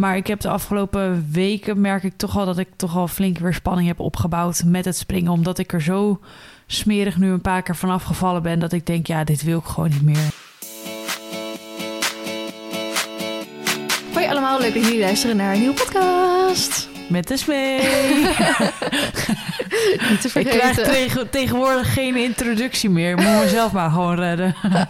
Maar ik heb de afgelopen weken merk ik toch al dat ik toch al flink weer spanning heb opgebouwd met het springen. Omdat ik er zo smerig nu een paar keer vanaf gevallen ben dat ik denk, ja, dit wil ik gewoon niet meer. Hoi allemaal, leuk dat jullie luisteren naar een nieuwe podcast. Met de smee. Niet te ik krijg vergeten. tegen- tegenwoordig geen introductie meer. Ik moet mezelf maar gewoon redden.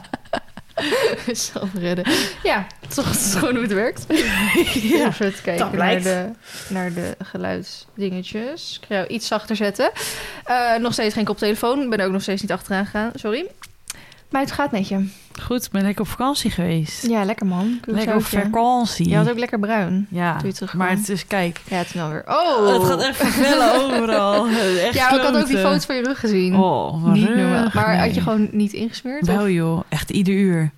Zelf redden. Ja, toch is gewoon hoe het werkt. ja. Even te kijken naar de, naar de geluidsdingetjes. Ik ga jou iets zachter zetten. Eh, nog steeds geen koptelefoon. Ik ben ook nog steeds niet achteraan gegaan. Sorry. Maar het gaat met je. Goed, ik ben lekker op vakantie geweest. Ja, lekker man. lekker op vakantie. Je had ook lekker bruin. Ja, Toen je terugkwam. maar het is, kijk, Ja, toen alweer. Oh! het gaat echt vervellen overal. Echt Ja, ik had ook die foto's van je rug gezien. Oh, wat niet. Maar had je gewoon niet ingesmeerd? Wel joh, echt ieder uur.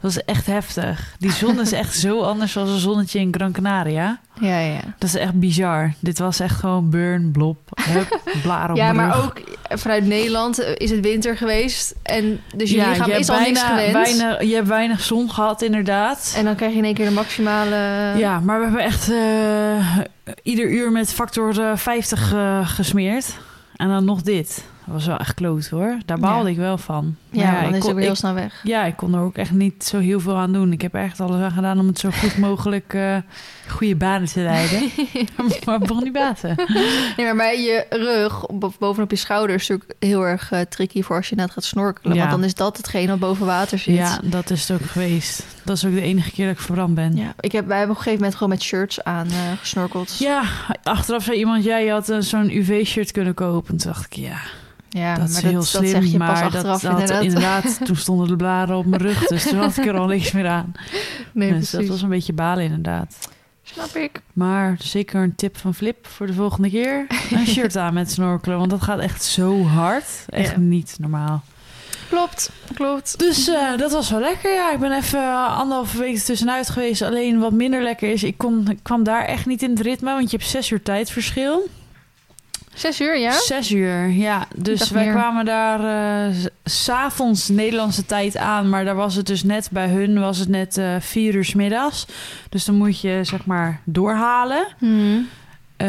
Dat is echt heftig. Die zon is echt zo anders dan een zonnetje in Gran Canaria. Ja, ja. Dat is echt bizar. Dit was echt gewoon burn, blob, hup, blaren op Ja, maar ook vanuit Nederland eh, is het winter geweest. En dus je Ja, lichaam je hebt is al niks gewend. Weinig, je hebt weinig zon gehad, inderdaad. En dan krijg je in één keer de maximale... Ja, maar we hebben echt eh, ieder uur met factor eh, 50 eh, gesmeerd. En dan nog dit. Dat was wel echt kloot hoor. Daar baalde Ja. ik wel van. Maar Ja, dan is het kon- weer heel snel weg. Ja, ik kon er ook echt niet zo heel veel aan doen. Ik heb echt alles aan gedaan om het zo goed mogelijk eh, goede banen te leiden. maar begon niet baten. Nee, maar bij je rug, bo- bovenop je schouders, is natuurlijk heel erg eh, tricky voor als je net gaat snorkelen. Ja. Want dan is dat hetgeen wat boven water zit. Ja, dat is het ook geweest. Dat is ook de enige keer dat ik verbrand ben. Ja, ik heb, wij hebben op een gegeven moment gewoon met shirts aan eh, gesnorkeld. Ja, achteraf zei iemand, ja, je had zo'n UV-shirt kunnen kopen. Toen dacht ik, ja, Ja, dat is heel dat, slim. dat zeg je maar pas dat, achteraf dat- inderdaad. inderdaad, toen stonden de blaren op mijn rug. Dus toen had ik er al niks meer aan. Nee, dus dat was een beetje balen inderdaad. Snap ik. Maar zeker een tip van Flip voor de volgende keer. Een shirt aan met snorkelen, want dat gaat echt zo hard. Echt Ja. niet normaal. Klopt, klopt. Dus eh, dat was wel lekker. Ja, ik ben even uh, anderhalve week tussenuit geweest. Alleen wat minder lekker is, ik, kon, ik kwam daar echt niet in het ritme. Want je hebt zes uur tijdverschil. Zes uur, ja? Zes uur, ja. Dus wij meer. kwamen daar eh, s- s'avonds Nederlandse tijd aan. Maar daar was het dus net, bij hun was het net eh, vier uur 's middags. Dus dan moet je zeg maar doorhalen. Eh,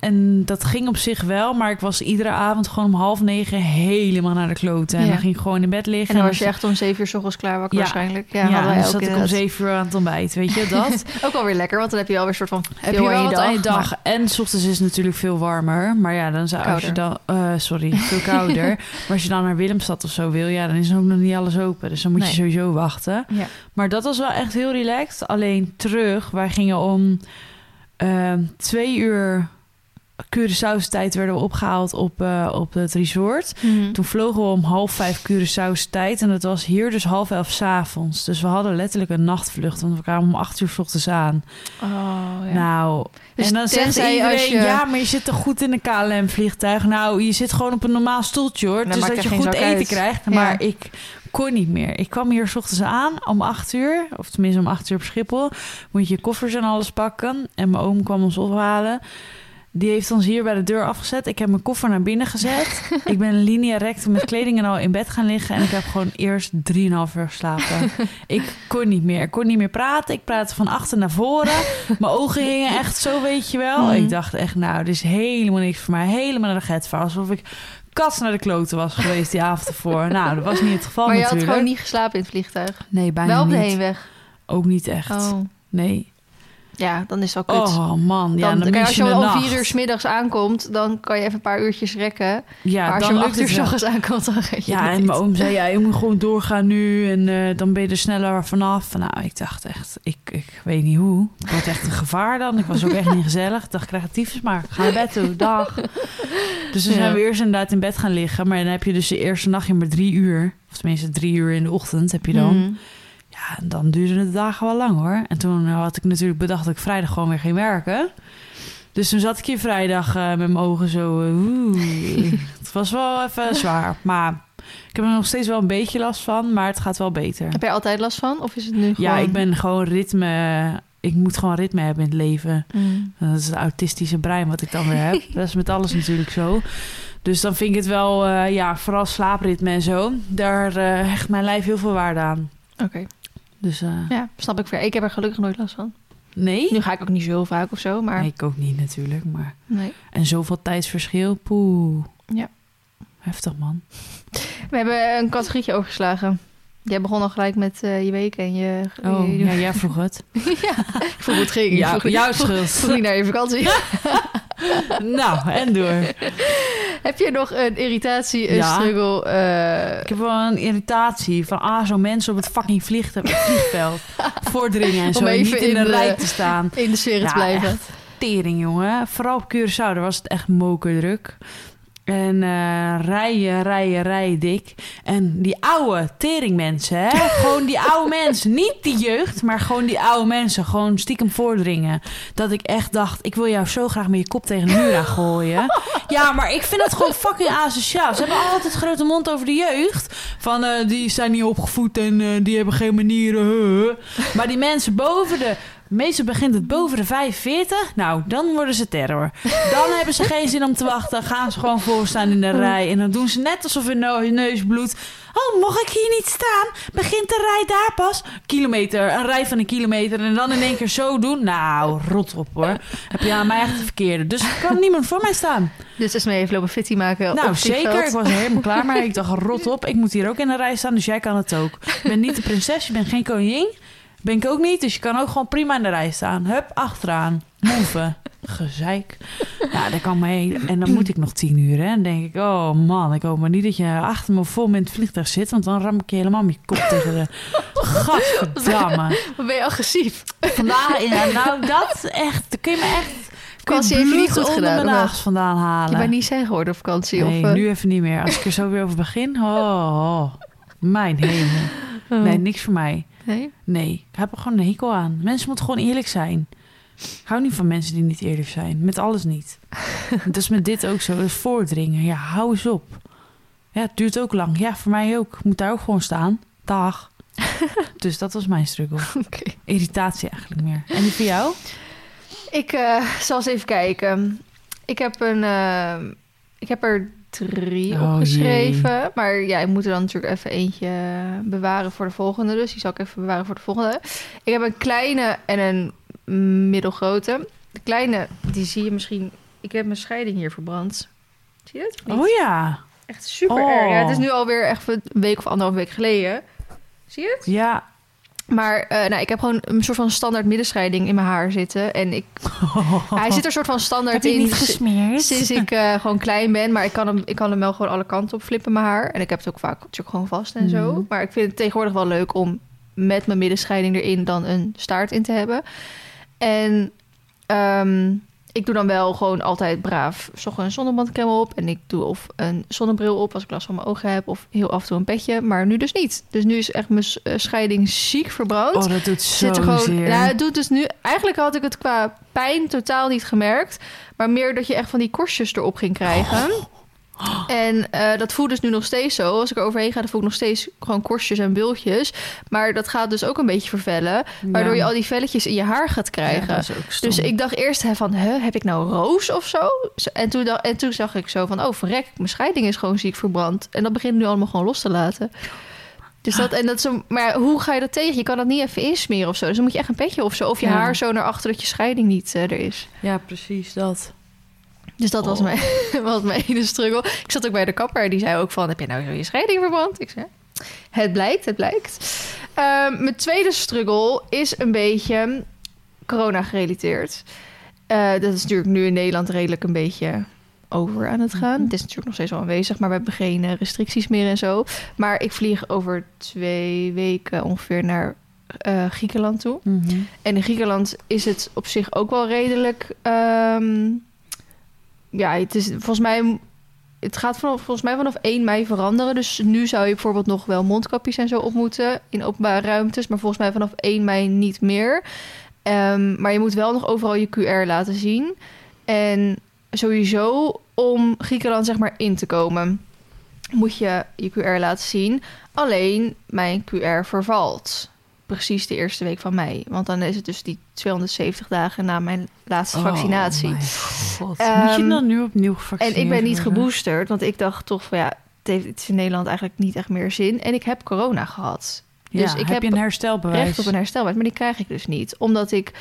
en dat ging op zich wel, maar ik was iedere avond gewoon om half negen helemaal naar de kloten. En Ja. dan ging ik gewoon in bed liggen. En dan was je echt om zeven uur s ochtends klaar wakker Ja. waarschijnlijk. Ja, Ja, dan zat ik om zeven uur aan het ontbijt, weet je dat? Ook alweer lekker, want dan heb je alweer een soort van Heb je wel aan je dag. aan je dag. maar- En s ochtends is het natuurlijk veel warmer. Maar ja, dan zou als je dan... eh, sorry, veel kouder. maar als je dan naar Willemstad of zo wil... Ja, dan is ook nog niet alles open. Dus dan moet Nee. je sowieso wachten. Maar dat was wel echt heel relaxed. Alleen terug, wij gingen om ehm, twee uur... Curaçao's tijd werden we opgehaald op, eh, op het resort. Mhm. Toen vlogen we om half vijf Curaçao's tijd. En dat was hier dus half elf 's avonds. Dus we hadden letterlijk een nachtvlucht. Want we kwamen om acht uur 's ochtends aan. Oh, ja. Nou, Dus en dan zegt iedereen... als je- Ja, maar je zit toch goed in een KLM-vliegtuig? Nou, je zit gewoon op een normaal stoeltje, hoor. Dan dus dat je goed eten uit. krijgt. Ja. Maar ik kon niet meer. Ik kwam hier 's ochtends aan om acht uur. Of tenminste om acht uur op Schiphol. Moet je je koffers en alles pakken. En mijn oom kwam ons ophalen. Die heeft ons hier bij de deur afgezet. Ik heb mijn koffer naar binnen gezet. ik ben linea recta met kleding en al in bed gaan liggen. En ik heb gewoon eerst 3,5 uur geslapen. ik kon niet meer. Ik kon niet meer praten. Ik praatte van achter naar voren. Mijn ogen hingen echt zo, weet je wel. Mhm. Ik dacht echt, nou, dit is helemaal niks voor mij. Helemaal naar de getva. Alsof ik kat naar de kloten was geweest die avond ervoor. Nou, dat was niet het geval Maar je had gewoon niet geslapen in het vliegtuig? Nee, bijna Wel op de niet. heenweg? Ook niet echt. Oh. Nee. Ja, dan is het wel kut. Oh man, ja, dan, als je om nacht. vier uur 's middags aankomt, dan kan je even een paar uurtjes rekken. Ja, maar als dan je om acht uur het s wel. ochtends aankomt, dan ga je Ja, en mijn oom zei, ja, je moet gewoon doorgaan nu en eh, dan ben je er sneller vanaf. Nou, ik dacht echt, ik, ik weet niet hoe. Het wordt echt een gevaar dan. Ik was ook echt niet gezellig. Ik dacht, ik krijg het tyfus, maar ga naar bed toe, dag. Dus toen Ja. zijn we eerst inderdaad in bed gaan liggen. Maar dan heb je dus de eerste nachtje maar drie uur. Of tenminste drie uur in de ochtend heb je dan. Mhm. Ja, en dan duurden de dagen wel lang hoor. En toen had ik natuurlijk bedacht dat ik vrijdag gewoon weer ging werken. Dus toen zat ik hier vrijdag eh, met mijn ogen zo... eh, het was wel even zwaar. Maar ik heb er nog steeds wel een beetje last van. Maar het gaat wel beter. Heb jij altijd last van? Of is het nu gewoon... Ja, ik ben gewoon ritme... Ik moet gewoon ritme hebben in het leven. Mm. Dat is het autistische brein wat ik dan weer heb. Dat is met alles natuurlijk zo. Dus dan vind ik het wel... eh, ja, vooral slaapritme en zo. Daar eh, hecht mijn lijf heel veel waarde aan. Oké. Dus... eh, Ja, snap ik weer. Ik heb er gelukkig nooit last van. Nee? Nu ga ik ook niet zo vaak of zo, maar Nee, ik ook niet natuurlijk, maar... nee. En zoveel tijdsverschil, poeh. Ja. Heftig, man. We hebben een categorietje overgeslagen. Jij begon al gelijk met eh, je week en je... Oh, je- ja, jij vroeg het. ja, ik vroeg het ging. Ik Ja, vroeg- jouw vroeg- schuld. Vroeg niet naar je vakantie. nou, en door. Heb je nog een irritatie, een Ja. struggle? eh, Ik heb wel een irritatie van ah, zo'n mensen op het fucking vliegtuig, vliegveld voordringen en zo. Om en even niet in in de, de- rij te staan. in de sfeer Ja, te blijven? echt tering, jongen. Vooral op Curaçao, daar was het echt mokerdruk. En eh rijden, rijden, rijden dik. En die oude teringmensen, hè? gewoon die oude mensen. Niet die jeugd, maar gewoon die oude mensen. Gewoon stiekem voordringen. Dat ik echt dacht, ik wil jou zo graag met je kop tegen de muur aan gooien. Ja, maar ik vind het gewoon fucking asociaal. Ze hebben altijd grote mond over de jeugd. Van, eh, die zijn niet opgevoed en eh, die hebben geen manieren. Maar die mensen boven de... Meestal begint het boven de 45. Nou, dan worden ze terror. Dan hebben ze geen zin om te wachten. Gaan ze gewoon voorstaan in de rij. En dan doen ze net alsof hun neus bloedt. Oh, mag ik hier niet staan? Begint de rij daar pas? Kilometer, een rij van een kilometer. En dan in één keer zo doen? Nou, rot op hoor. Heb je aan mij echt de verkeerde. Dus er kan niemand voor mij staan. Dus is mee even lopen fitty maken Nou, zeker. Ik was helemaal klaar. Maar ik dacht, rot op. Ik moet hier ook in de rij staan. Dus jij kan het ook. Je bent niet de prinses. Je bent geen koningin. Ben ik ook niet. Dus je kan ook gewoon prima in de rij staan. Hup, achteraan. Move. Gezeik. Ja, dat kan mee. En dan moet ik nog tien uur. Hè. En dan denk ik, oh man, ik hoop maar niet dat je achter me vol met het vliegtuig zit. Want dan ram ik je helemaal met je kop tegen de... Gadverdamme. Wat ben je agressief? Vandaag, ja, nou dat echt, dan kun je me echt... Vakantie je niet goed onder gedaan, mijn vandaan halen. Je bent niet zijn geworden op vakantie? Nee, of, eh, nu even niet meer. Als ik er zo weer over begin, oh, oh, mijn hemel. Nee, niks voor mij. Nee? Nee, ik heb er gewoon een hekel aan. Mensen moeten gewoon eerlijk zijn. Ik hou niet van mensen die niet eerlijk zijn. Met alles niet. Dat is met dit ook zo. Dat is voordringen. Ja, hou eens op. Ja, het duurt ook lang. Ja, voor mij ook. Ik moet daar ook gewoon staan. Dag. dus dat was mijn struggle. Irritatie eigenlijk meer. En die voor jou? Ik eh, zal eens even kijken. Ik heb, een, eh, ik heb er drie Oh, opgeschreven. Maar ja, ik moet er dan natuurlijk even eentje bewaren voor de volgende. Dus die zal ik even bewaren voor de volgende. Ik heb een kleine en een middelgrote. De kleine, die zie je misschien... Ik heb mijn scheiding hier verbrand. Zie je het? Oh ja. Echt super Oh. erg. Ja, het is nu alweer echt een week of anderhalf week geleden. Zie je het? Ja. Maar eh, nou, ik heb gewoon een soort van standaard middenscheiding in mijn haar zitten. En ik, hij zit er soort van standaard Heb in. niet gesmeerd? Sinds ik eh, gewoon klein ben, maar ik kan, hem, ik kan hem wel gewoon alle kanten op flippen, mijn haar. En ik heb het ook vaak natuurlijk gewoon vast en zo. Mhm. Maar ik vind het tegenwoordig wel leuk om met mijn middenscheiding erin dan een staart in te hebben. En ehm, ik doe dan wel gewoon altijd braaf ochtends een zonnebandcrème op. En ik doe of een zonnebril op als ik last van mijn ogen heb. Of heel af en toe een petje. Maar nu dus niet. Dus nu is echt mijn eh, scheiding ziek verbrand Oh, dat doet zo zit er gewoon. zeer. Nou, het doet dus nu. Eigenlijk had ik het qua pijn totaal niet gemerkt. Maar meer dat je echt van die korstjes erop ging krijgen. En eh, dat voelt dus nu nog steeds zo. Als ik er overheen ga, dan voel ik nog steeds gewoon korstjes en bultjes. Maar dat gaat dus ook een beetje vervellen. Waardoor je al die velletjes in je haar gaat krijgen. Ja. Dus ik dacht eerst hè, van, hè, heb ik nou roos of zo? En toen, en toen zag ik zo van, oh verrek, mijn scheiding is gewoon ziek verbrand. En dat begint nu allemaal gewoon los te laten. Dus dat, en dat is zo, maar hoe ga je dat tegen? Je kan dat niet even insmeren of zo. Dus dan moet je echt een petje of zo. Of je Ja. haar zo naar achter dat je scheiding niet eh, er is. Ja, precies dat. Dus dat was, Oh. mijn, was mijn ene struggle. Ik zat ook bij de kapper. Die zei ook van, heb je nou je scheiding verbrand? Ik zei, het blijkt, het blijkt. Ehm, mijn tweede struggle is een beetje corona gerelateerd. Eh, dat is natuurlijk nu in Nederland redelijk een beetje over aan het gaan. Mhm. Het is natuurlijk nog steeds wel aanwezig, maar we hebben geen eh, restricties meer en zo. Maar ik vlieg over twee weken ongeveer naar eh, Griekenland toe. Mhm. En in Griekenland is het op zich ook wel redelijk. ehm, ja, het is volgens mij. Het gaat vanaf, volgens mij vanaf 1 mei veranderen. Dus nu zou je bijvoorbeeld nog wel mondkapjes en zo op moeten in openbare ruimtes. Maar volgens mij vanaf 1 mei niet meer. Ehm, maar je moet wel nog overal je QR laten zien. En sowieso om Griekenland zeg maar in te komen, moet je je QR laten zien. Alleen mijn QR vervalt precies de eerste week van mei. Want dan is het dus die 270 dagen na mijn laatste vaccinatie. Oh, mijn god. Ehm, Moet je dan nu opnieuw en gevaccineerd ik ben niet geboosterd, want ik dacht toch van ja, het, heeft, het is in Nederland eigenlijk niet echt meer zin. En ik heb corona gehad. Ja, Dus ik heb, heb je een herstelbewijs? Recht op een herstelbewijs, maar die krijg ik dus niet. Omdat ik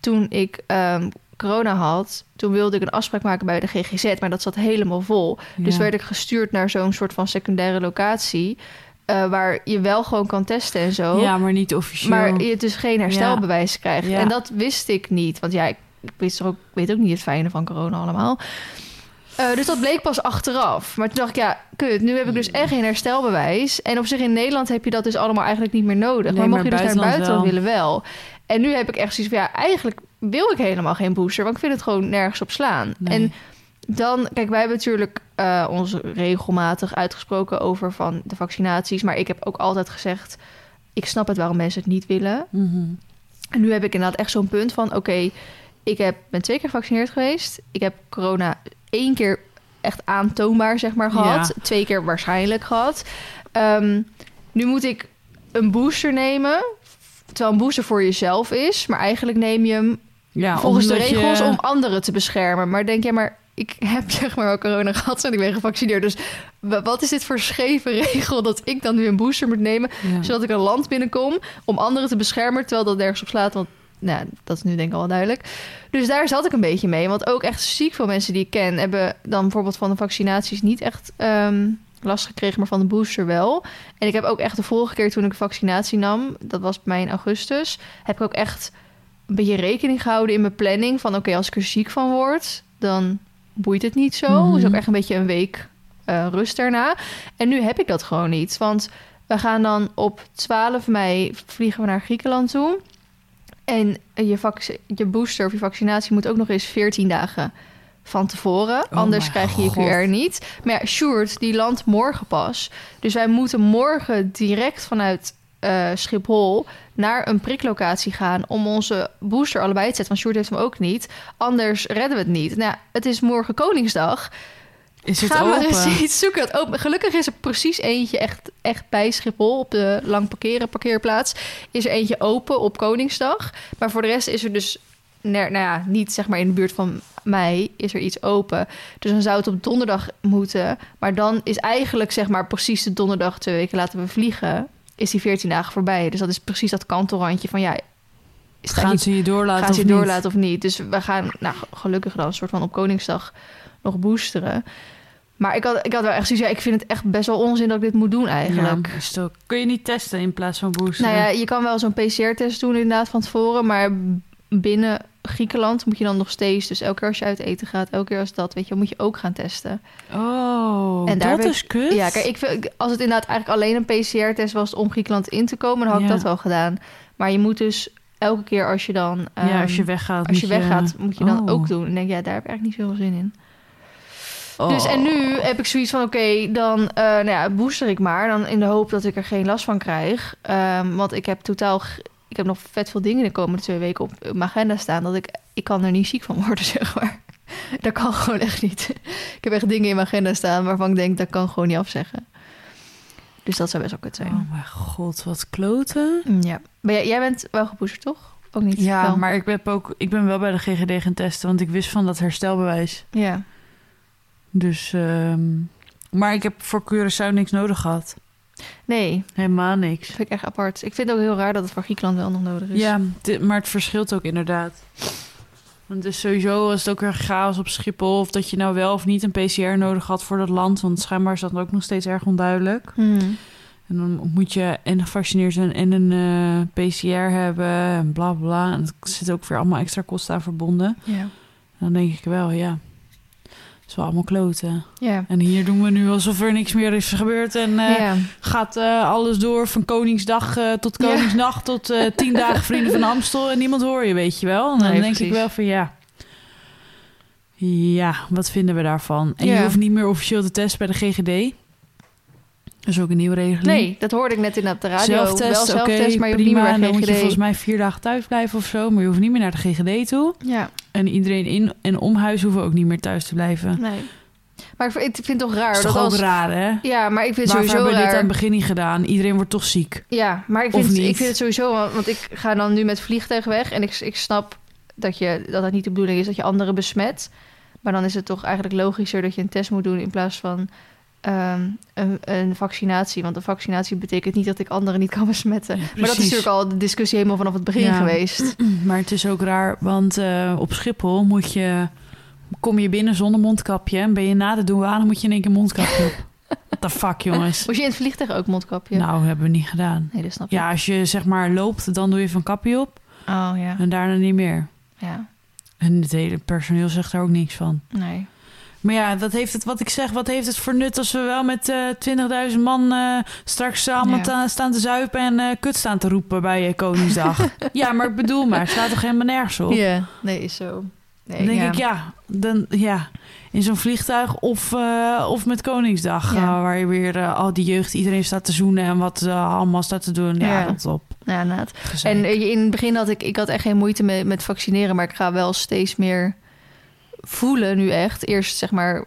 toen ik ehm, corona had, toen wilde ik een afspraak maken bij de GGZ, maar dat zat helemaal vol. Dus werd ik gestuurd naar zo'n soort van secundaire locatie, eh, waar je wel gewoon kan testen en zo. Ja, maar niet officieel. Maar je dus geen herstelbewijs krijgt. Ja. En dat wist ik niet. Want ja, ik wist er ook, weet ook niet het fijne van corona allemaal. Eh, dus dat bleek pas achteraf. Maar toen dacht ik, ja, kut, nu heb ik dus echt geen herstelbewijs. En op zich in Nederland heb je dat dus allemaal eigenlijk niet meer nodig. Nee, maar mocht je dus naar buitenland buitenland willen wel. En nu heb ik echt zoiets van, ja, eigenlijk wil ik helemaal geen booster. Want ik vind het gewoon nergens op slaan. Nee. En dan, kijk, wij hebben natuurlijk eh, ons regelmatig uitgesproken over van de vaccinaties. Maar ik heb ook altijd gezegd, ik snap het waarom mensen het niet willen. Mhm. En nu heb ik inderdaad echt zo'n punt van... oké, ik heb, ben twee keer gevaccineerd geweest. Ik heb corona één keer echt aantoonbaar, zeg maar, gehad. Ja. Twee keer waarschijnlijk gehad. Ehm, nu moet ik een booster nemen... terwijl een booster voor jezelf is... maar eigenlijk neem je hem Ja, volgens de je- regels om anderen te beschermen. Maar denk jij maar... Ik heb zeg maar wel corona gehad en ik ben gevaccineerd. Dus wa- wat is dit voor scheve regel dat ik dan nu een booster moet nemen? Ja. zodat ik een land binnenkom om anderen te beschermen, terwijl dat nergens op slaat. Want nou, dat is nu denk ik al wel duidelijk. Dus daar zat ik een beetje mee. Want ook echt ziek veel mensen die ik ken hebben dan bijvoorbeeld van de vaccinaties niet echt ehm, last gekregen, maar van de booster wel. En ik heb ook echt de vorige keer toen ik vaccinatie nam, dat was bij mij in augustus, heb ik ook echt een beetje rekening gehouden in mijn planning van oké, als ik er ziek van word, dan boeit het niet zo. Mhm. Dus ook echt een beetje een week eh, rust daarna. En nu heb ik dat gewoon niet, want we gaan dan op 12 mei vliegen we naar Griekenland toe. En je, vac- je booster of je vaccinatie moet ook nog eens 14 dagen van tevoren. Oh Anders krijg je je God. QR niet. Maar ja, Sjoerd, die landt morgen pas. Dus wij moeten morgen direct vanuit eh, Schiphol naar een priklocatie gaan... om onze booster allebei te zetten. Want Sjoerd heeft hem ook niet. Anders redden we het niet. Nou, het is morgen Koningsdag. Is het Ga maar open? eens iets zoeken dat open. Gelukkig is er precies eentje echt, echt bij Schiphol op de lang parkeren parkeerplaats. Is er eentje open op Koningsdag. Maar voor de rest is er dus nou ja, niet zeg maar in de buurt van mei is er iets open. Dus dan zou het op donderdag moeten. Maar dan is eigenlijk zeg maar precies de donderdag twee weken laten we vliegen. Is die 14 dagen voorbij. Dus dat is precies dat kantelrandje van ja. Gaan ze je doorlaten gaan ze of je niet? doorlaten of niet. Dus we gaan nou, gelukkig dan een soort van op Koningsdag nog boosteren. Maar ik had, ik had wel echt zoiets, ja, ik vind het echt best wel onzin dat ik dit moet doen eigenlijk. Ja. Kun je niet testen in plaats van booster? Nou ja, je kan wel zo'n PCR-test doen inderdaad van tevoren, maar binnen Griekenland moet je dan nog steeds, dus elke keer als je uit eten gaat, elke keer als dat, weet je, moet je ook gaan testen. Oh, En daar dat ik- is kut. Ja, kijk, ik, vind- als het inderdaad eigenlijk alleen een PCR-test was om Griekenland in te komen, dan had ik Ja. dat wel gedaan. Maar je moet dus elke keer als je dan... ja, als ehm, je weggaat. als je weggaat, moet je dan Oh. ook doen. En denk, ja, daar heb ik eigenlijk niet zoveel zin in. Oh. Dus en nu heb ik zoiets van, oké, dan eh, nou ja, booster ik maar. Dan in de hoop dat ik er geen last van krijg. Ehm, want ik heb totaal... Ik heb nog vet veel dingen de komende twee weken op, mijn agenda staan. Dat ik... Ik kan er niet ziek van worden, zeg maar. Dat kan gewoon echt niet. Ik heb echt dingen in mijn agenda staan waarvan ik denk, dat kan gewoon niet afzeggen. Dus dat zou best wel kut zijn. Oh mijn god, wat kloten. Mm, Ja. Maar jij, jij bent wel geboosterd, toch? Ook niet? Ja, Wel. maar ik ben, ook, ik ben wel bij de GGD gaan testen, want ik wist van dat herstelbewijs. Ja. Dus, ehm, maar ik heb voor Curaçao niks nodig gehad. Nee, Helemaal niks. dat vind ik echt apart. Ik vind het ook heel raar dat het voor Griekenland wel nog nodig is. Ja, maar het verschilt ook inderdaad. Want is sowieso als het ook weer chaos op Schiphol... of dat je nou wel of niet een PCR nodig had voor dat land. Want schijnbaar is dat ook nog steeds erg onduidelijk. Hmm. En dan moet je en gevaccineerd zijn en een eh, PCR hebben en bla bla. En er zitten ook weer allemaal extra kosten aan verbonden. Ja. Dan denk ik wel, ja, is wel allemaal kloten. Ja. En hier doen we nu alsof er niks meer is gebeurd. En eh, ja. gaat eh, alles door van Koningsdag eh, tot Ja. Koningsnacht tot tien dagen Vrienden van Amstel. En niemand hoor je, weet je wel. En dan Nee, denk ik wel van ja. Ja, wat vinden we daarvan? En je hoeft niet meer officieel te testen bij de GGD. Dat is ook een nieuwe regeling. Nee, dat hoorde ik net in op de radio. Zelftest, wel zelftest, maar je hoeft prima. niet meer dan moet je volgens mij vier dagen thuis blijven of zo. Maar je hoeft niet meer naar de GGD toe. Ja, En iedereen in en om huis hoeven ook niet meer thuis te blijven. nee. Maar ik vind, het toch raar. Dat is dat ook als... raar, hè? Ja, maar ik vind het sowieso hebben we dit aan het begin niet gedaan? Iedereen wordt toch ziek. Ja, maar ik vind, niet? ik vind het sowieso... Want, want ik ga dan nu met vliegtuig weg. En ik, ik snap dat, je, dat het niet de bedoeling is dat je anderen besmet. Maar dan is het toch eigenlijk logischer dat je een test moet doen... in plaats van ehm, een, een vaccinatie. Want een vaccinatie betekent niet dat ik anderen niet kan besmetten. Maar dat is natuurlijk al de discussie helemaal vanaf het begin Ja. geweest. Maar het is ook raar, want eh, op Schiphol moet je... Kom je binnen zonder mondkapje en ben je na de douane moet je in één keer mondkapje op. What the fuck, jongens? Was je in het vliegtuig ook mondkapje? Nou, hebben we niet gedaan. Nee, dat snap ik. Ja, als je zeg maar loopt, dan doe je van kapje op Oh ja. en daarna niet meer. Ja, En het hele personeel zegt er ook niks van. nee. Maar ja, wat heeft het, wat ik zeg, wat heeft het voor nut als we wel met eh 20.000 man eh, straks allemaal Ja. ta- staan te zuipen en eh, kut staan te roepen bij Koningsdag? ja, maar ik bedoel maar, het slaat toch helemaal nergens op? Ja, nee, is zo. Nee, Dan denk ja. ik, ja, dan, ja, in zo'n vliegtuig of, of met Koningsdag, Ja. waar je weer al die jeugd, iedereen staat te zoenen en wat allemaal staat te doen. Ja, Ja. dat op. Ja, inderdaad. En in het begin had ik, ik had echt geen moeite met, met vaccineren, maar ik ga wel steeds meer voelen nu echt. Eerst zeg maar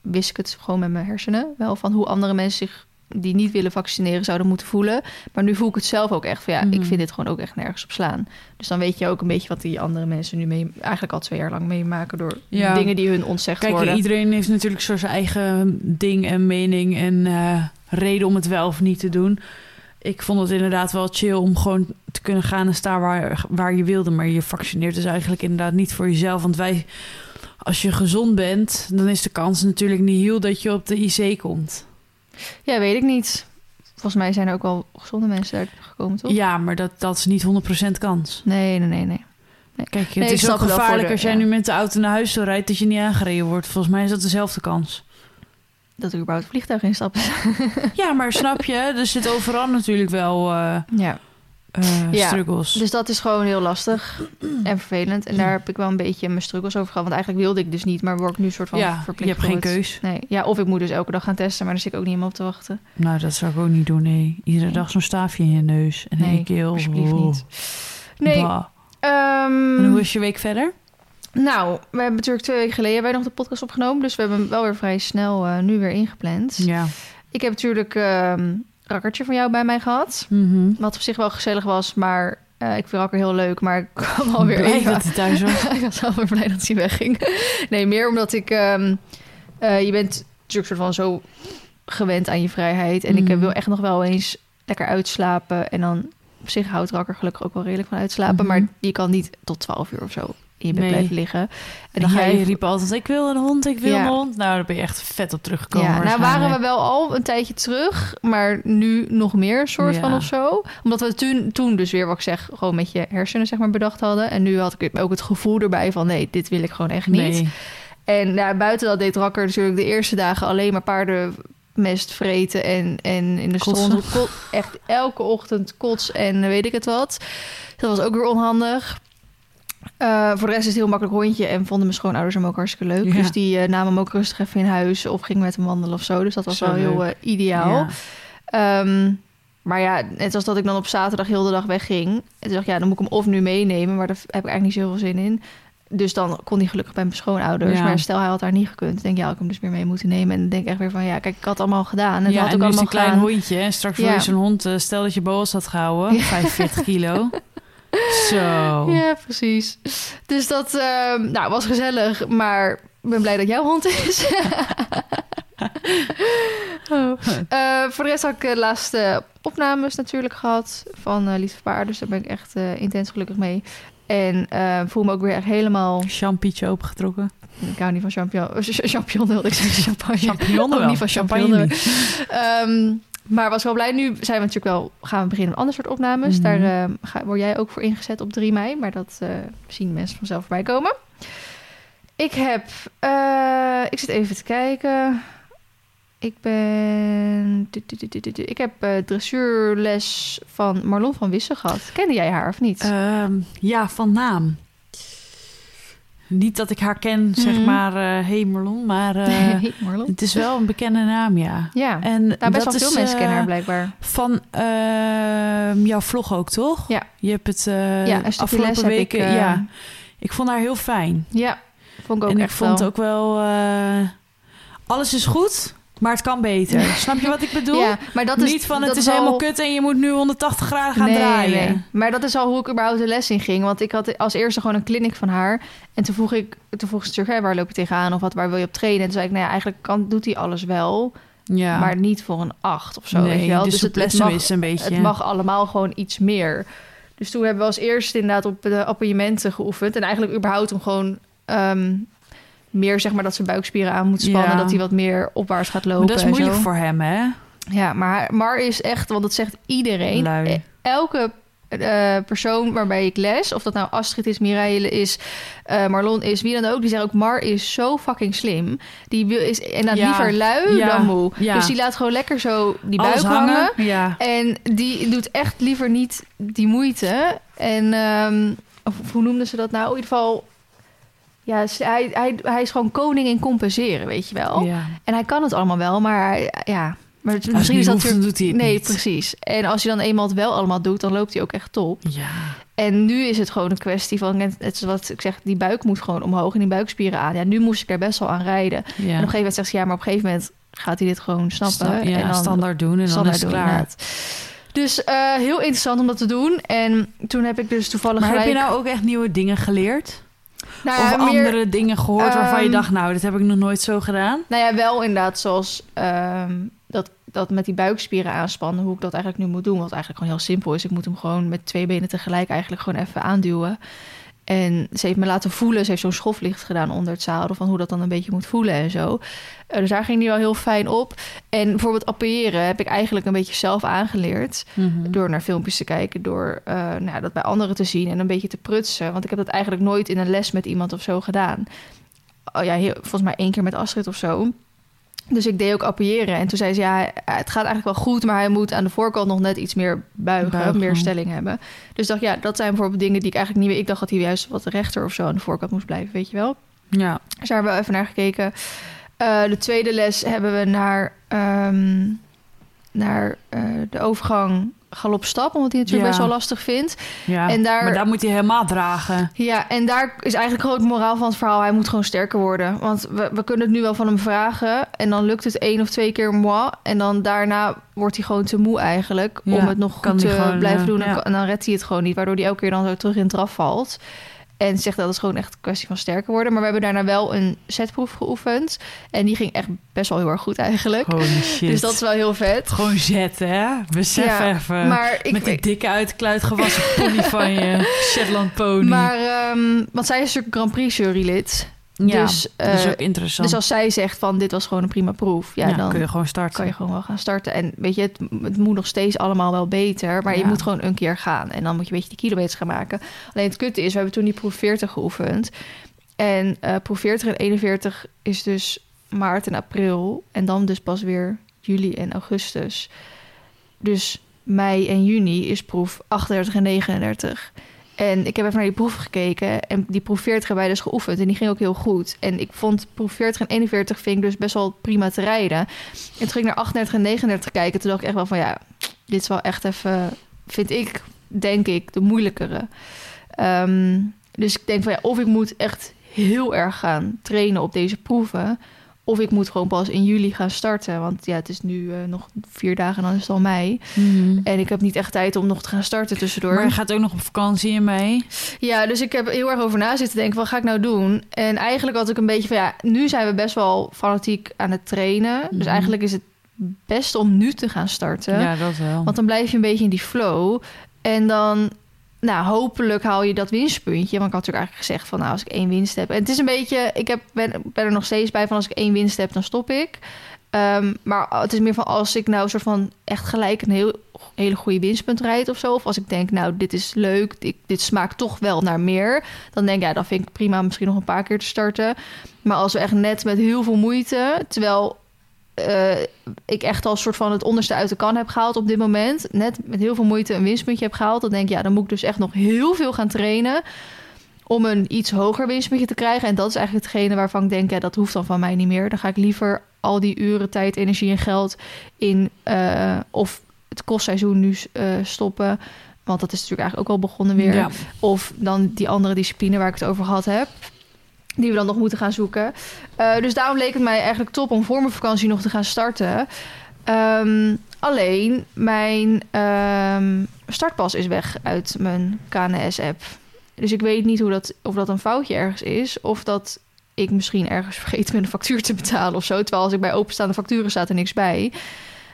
wist ik het gewoon met mijn hersenen wel van hoe andere mensen zich die niet willen vaccineren zouden moeten voelen. Maar nu voel ik het zelf ook echt van ja, ik Mhm. vind dit gewoon ook echt nergens op slaan. Dus dan weet je ook een beetje wat die andere mensen nu mee, eigenlijk al twee jaar lang meemaken door Ja. dingen die hun ontzegd Kijk, worden. iedereen heeft natuurlijk zo zijn eigen ding en mening en eh, reden om het wel of niet te doen. Ik vond het inderdaad wel chill om gewoon te kunnen gaan en staan waar, waar je wilde. Maar je vaccineert dus eigenlijk inderdaad niet voor jezelf. Want wij, als je gezond bent, dan is de kans natuurlijk niet heel dat je op de IC komt. Ja, weet ik niet. Volgens mij zijn er ook wel gezonde mensen daar gekomen, toch? Ja, maar dat, dat is niet 100% kans. Nee, nee, nee, nee. Kijk, het Nee, is ook gevaarlijk als jij ja. nu met de auto naar huis toe rijdt... dat je niet aangereden wordt. Volgens mij is dat dezelfde kans. Dat er überhaupt een vliegtuig instappen. Ja, maar snap je? Er zit overal natuurlijk wel eh, ja. Eh, Ja, struggles. Dus dat is gewoon heel lastig en vervelend. En daar heb ik wel een beetje mijn struggles over gehad. Want eigenlijk wilde ik dus niet, maar word ik nu soort van ja, je verplicht. hebt geen het- keus. Nee, ja, of ik moet dus elke dag gaan testen, maar daar zit ik ook niet helemaal op te wachten. Nou, dat zou ik ook niet doen, nee. Iedere Nee. dag zo'n staafje in je neus en in Nee, je keel. alsjeblieft Oh. niet. Nee, ehm, En hoe is je week verder? nou, we hebben natuurlijk twee weken geleden wij nog de podcast opgenomen. Dus we hebben hem wel weer vrij snel eh, nu weer ingepland. Ja. Ik heb natuurlijk ehm rakkertje van jou bij mij gehad. Mhm. Wat op zich wel gezellig was, maar eh, ik vind rakker heel leuk. Maar ik kwam alweer Blij even... dat hij thuis was. ik was wel weer blij dat hij wegging. Nee, meer omdat ik... ehm, eh, je bent natuurlijk soort van zo gewend aan je vrijheid. En ik Mhm. wil echt nog wel eens lekker uitslapen. En dan op zich houdt Rakker gelukkig ook wel redelijk van uitslapen. Mhm. Maar je kan niet tot 12 uur of zo in je bed Nee. blijven liggen. En dan ga jij je... riep altijd, ik wil een hond, ik wil Ja. een hond. Nou, daar ben je echt vet op teruggekomen. Ja, nou waren we wel al een tijdje terug, maar nu nog meer soort Ja. van of zo. Omdat we toen, toen dus weer, wat ik zeg, gewoon met je hersenen zeg maar bedacht hadden. En nu had ik ook het gevoel erbij van nee, dit wil ik gewoon echt niet. Nee. En nou, buiten dat deed Rakker natuurlijk de eerste dagen alleen maar paardenmest vreten en, en in de stond echt elke ochtend kots en weet ik het wat. Dat was ook weer onhandig. Eh, voor de rest is het heel makkelijk hondje en vonden mijn schoonouders hem ook hartstikke leuk. Ja. Dus die eh, namen hem ook rustig even in huis of gingen met hem wandelen of zo. Dus dat was Zo wel heel eh, ideaal. Ja. Ehm, maar ja, net als dat ik dan op zaterdag heel de dag wegging. En toen dacht ik, ja, dan moet ik hem of nu meenemen. Maar daar heb ik eigenlijk niet zoveel zin in. Dus dan kon hij gelukkig bij mijn schoonouders. Ja. Maar stel, hij had daar niet gekund. Denk ik, ja, had ik hem dus meer mee moeten nemen. En dan denk ik echt weer van, ja, kijk, ik had het allemaal gedaan. En het ja, had ook allemaal een klein gedaan. hondje. En straks wil Ja. je zo'n hond, stel dat je boas had gehouden, Ja. 45 kilo. Zo. Ja, precies. Dus dat ehm, nou, was gezellig. Maar ik ben blij dat jouw hond is. Oh. Eh, voor de rest had ik de laatste opnames natuurlijk gehad van eh Lief Paard. Dus daar ben ik echt eh, intens gelukkig mee. En eh, voel me ook weer echt helemaal... Champietje opengetrokken. Ik hou niet van champignon. Champignon wilde ik zeggen. Champagne. Champignon wel. niet van Champagne champignon. niet. Ehm, maar was wel blij. Nu zijn we natuurlijk wel... Gaan we beginnen met ander soort opnames. Mhm. Daar eh, ga, word jij ook voor ingezet op 3 mei. Maar dat eh, zien mensen vanzelf voorbij komen. Ik heb... eh, ik zit even te kijken. Ik ben... Ik heb eh, dressuurles van Marlon van Wissen gehad. Kende jij haar of niet? Ehm, ja, van naam. Niet dat ik haar ken, zeg Mhm. maar, eh hey Marlon, maar eh, het is wel een bekende naam, ja. Ja, En nou, best dat wel veel is, mensen kennen eh, haar blijkbaar. Van ehm, jouw vlog ook, toch? Ja. Je hebt het eh ja, afgelopen les heb weken... ik... eh, ja, ik vond haar heel fijn. Ja, vond ik ook en ik echt vond wel. ook wel... eh, alles is goed, maar het kan beter. Snap je wat ik bedoel? Ja, maar dat is Niet van dat het is al- helemaal kut en je moet nu 180 graden gaan nee, draaien. nee. Maar dat is al hoe ik überhaupt de les in ging. Want ik had als eerste gewoon een clinic van haar. En toen vroeg ik, toen vroeg ze hè, waar loop je tegenaan? Of wat, waar wil je op trainen? En toen zei ik, nou ja, eigenlijk kan, doet hij alles wel. Ja. maar niet voor een 8 of zo. nee, weet je wel? Dus het, het, mag, is een beetje... het mag allemaal gewoon iets meer. Dus toen hebben we als eerste inderdaad op de appartementen geoefend. En eigenlijk überhaupt om gewoon ehm, meer zeg maar dat zijn buikspieren aan moet spannen. Ja. Dat hij wat meer opwaarts gaat Maar lopen. dat is moeilijk voor hem, hè? Ja, maar Mar is echt, want dat zegt iedereen. Lui. E- Elke eh, persoon waarbij ik les, of dat nou Astrid is, Mireille is, eh, Marlon is, wie dan ook, die zegt ook Mar is zo fucking slim. Die wil, is en dan Ja. liever lui Ja. dan moe. Ja. Dus die laat gewoon lekker zo die buik hangen. Ja. En die doet echt liever niet die moeite. En ehm, of hoe noemden ze dat nou? In ieder geval. Ja, hij, hij, hij is gewoon koning in compenseren, weet je wel. ja. En hij kan het allemaal wel, maar ja. Maar het- misschien is dat hoeft, dan doet hij Nee, niet. precies. En als je dan eenmaal het wel allemaal doet, dan loopt hij ook echt top. Ja. En nu is het gewoon een kwestie van, net het is wat ik zeg, die buik moet gewoon omhoog en die buikspieren aan. Ja, nu moest ik er best wel aan rijden. En op ja. een gegeven moment zegt ze, ja, maar op een gegeven moment gaat hij dit gewoon snappen. Sta- ja, en dan standaard doen en dan is het klaar. Dus eh, heel interessant om dat te doen. En toen heb ik dus toevallig Maar heb je nou ook echt nieuwe dingen geleerd? Nou of meer- andere dingen gehoord waarvan je ehm, dacht... nou, dit heb ik nog nooit zo gedaan? Nou ja, wel inderdaad zoals ehm, dat, dat met die buikspieren aanspannen... hoe ik dat eigenlijk nu moet doen. Wat eigenlijk gewoon heel simpel is. Ik moet hem gewoon met twee benen tegelijk eigenlijk gewoon even aanduwen. En ze heeft me laten voelen. Ze heeft zo'n schoflicht gedaan onder het zadel... van hoe dat dan een beetje moet voelen en zo. Eh, dus daar ging die wel heel fijn op. En bijvoorbeeld appiëren heb ik eigenlijk een beetje zelf aangeleerd... Mhm. door naar filmpjes te kijken, door eh, nou, ja, dat bij anderen te zien en een beetje te prutsen. Want ik heb dat eigenlijk nooit in een les met iemand of zo gedaan. Oh ja, heel, volgens mij één keer met Astrid of zo. Dus ik deed ook appiëren. En toen zei ze, ja, het gaat eigenlijk wel goed... maar hij moet aan de voorkant nog net iets meer buigen, Buigen. meer stelling hebben. Dus dacht, ja, dat zijn bijvoorbeeld dingen die ik eigenlijk niet... weet. Ik dacht dat hij juist wat rechter of zo aan de voorkant moest blijven, weet je wel. Ja. Dus daar hebben we even naar gekeken. Eh, de tweede les hebben we naar, ehm, naar eh, de overgang galopstap... omdat hij het natuurlijk Ja. best wel lastig vindt. ja. En daar- Maar daar moet hij helemaal dragen. Ja, en daar is eigenlijk gewoon het moraal van het verhaal. Hij moet gewoon sterker worden. Want we, we kunnen het nu wel van hem vragen. En dan lukt het één of twee keer moi. En dan daarna wordt hij gewoon te moe eigenlijk. Ja, om het nog goed te gewoon, blijven eh, doen. En, dan redt hij het gewoon niet. Waardoor hij elke keer dan zo terug in draf valt. En zegt dat het gewoon echt een kwestie van sterker worden. Maar we hebben daarna wel een setproef geoefend. En die ging echt best wel heel erg goed eigenlijk. Holy shit. Dus dat is wel heel vet. Gewoon zetten, hè? Besef Ja, even. maar ik, Met die dikke uitkluit gewassen pony van je. Shetland pony. maar, ehm, want zij is natuurlijk Grand Prix jurylid. Ja, dus, dat is eh, ook interessant. Dus als zij zegt van dit was gewoon een prima proef, ja, ja, dan kun je gewoon starten. kan je gewoon wel gaan starten. En weet je, het, het moet nog steeds allemaal wel beter, maar je moet gewoon een keer gaan en dan moet je een beetje die kilometers gaan maken. Alleen het kutte is, we hebben toen die proef 40 geoefend en eh proef 40 en 41 is dus maart en april en dan dus pas weer juli en augustus. Dus mei en juni is proef 38 en 39. En ik heb even naar die proef gekeken. En die proef 40 hebben wij dus geoefend. En die ging ook heel goed. En ik vond proef 40 en 41 vind ik dus best wel prima te rijden. En toen ging ik naar 38 en 39 kijken. Toen dacht ik echt wel van ja, dit is wel echt even, vind ik, denk ik, de moeilijkere. Ehm, dus ik denk van ja, of ik moet echt heel erg gaan trainen op deze proeven. Of ik moet gewoon pas in juli gaan starten. Want ja, het is nu eh, nog vier dagen en dan is het al mei. Mhm. En ik heb niet echt tijd om nog te gaan starten tussendoor. Maar je gaat ook nog op vakantie in mei. Ja, dus ik heb heel erg over na zitten denken, wat ga ik nou doen? En eigenlijk had ik een beetje van, ja, nu zijn we best wel fanatiek aan het trainen. Dus Mhm. eigenlijk is het best om nu te gaan starten. Ja, dat wel. Want dan blijf je een beetje in die flow. En dan, nou, hopelijk haal je dat winstpuntje. Want ik had natuurlijk eigenlijk gezegd van, nou, als ik één winst heb. En het is een beetje, ik heb, ben, ben er nog steeds bij van, als ik één winst heb, dan stop ik. Ehm, maar het is meer van, als ik nou soort van echt gelijk een heel, hele goede winstpunt rijd of zo. Of als ik denk, nou, dit is leuk, dit, smaakt toch wel naar meer. Dan denk ik, ja, dan vind ik prima misschien nog een paar keer te starten. Maar als we echt net met heel veel moeite, terwijl eh, ik echt al soort van het onderste uit de kan heb gehaald op dit moment. Net met heel veel moeite een winstpuntje heb gehaald. Dan denk ik, ja, dan moet ik dus echt nog heel veel gaan trainen. Om een iets hoger winstpuntje te krijgen. En dat is eigenlijk hetgene waarvan ik denk, ja, dat hoeft dan van mij niet meer. Dan ga ik liever al die uren, tijd, energie en geld in eh, of het kostseizoen nu eh, stoppen. Want dat is natuurlijk eigenlijk ook al begonnen weer. Ja. Of dan die andere discipline waar ik het over gehad heb. Die we dan nog moeten gaan zoeken. Eh, dus daarom leek het mij eigenlijk top om voor mijn vakantie nog te gaan starten. Ehm, alleen mijn ehm, startpas is weg uit mijn KNS-app. Dus ik weet niet hoe dat, of dat een foutje ergens is. Of dat ik misschien ergens vergeten ben een factuur te betalen of zo. Terwijl als ik bij openstaande facturen staat er niks bij.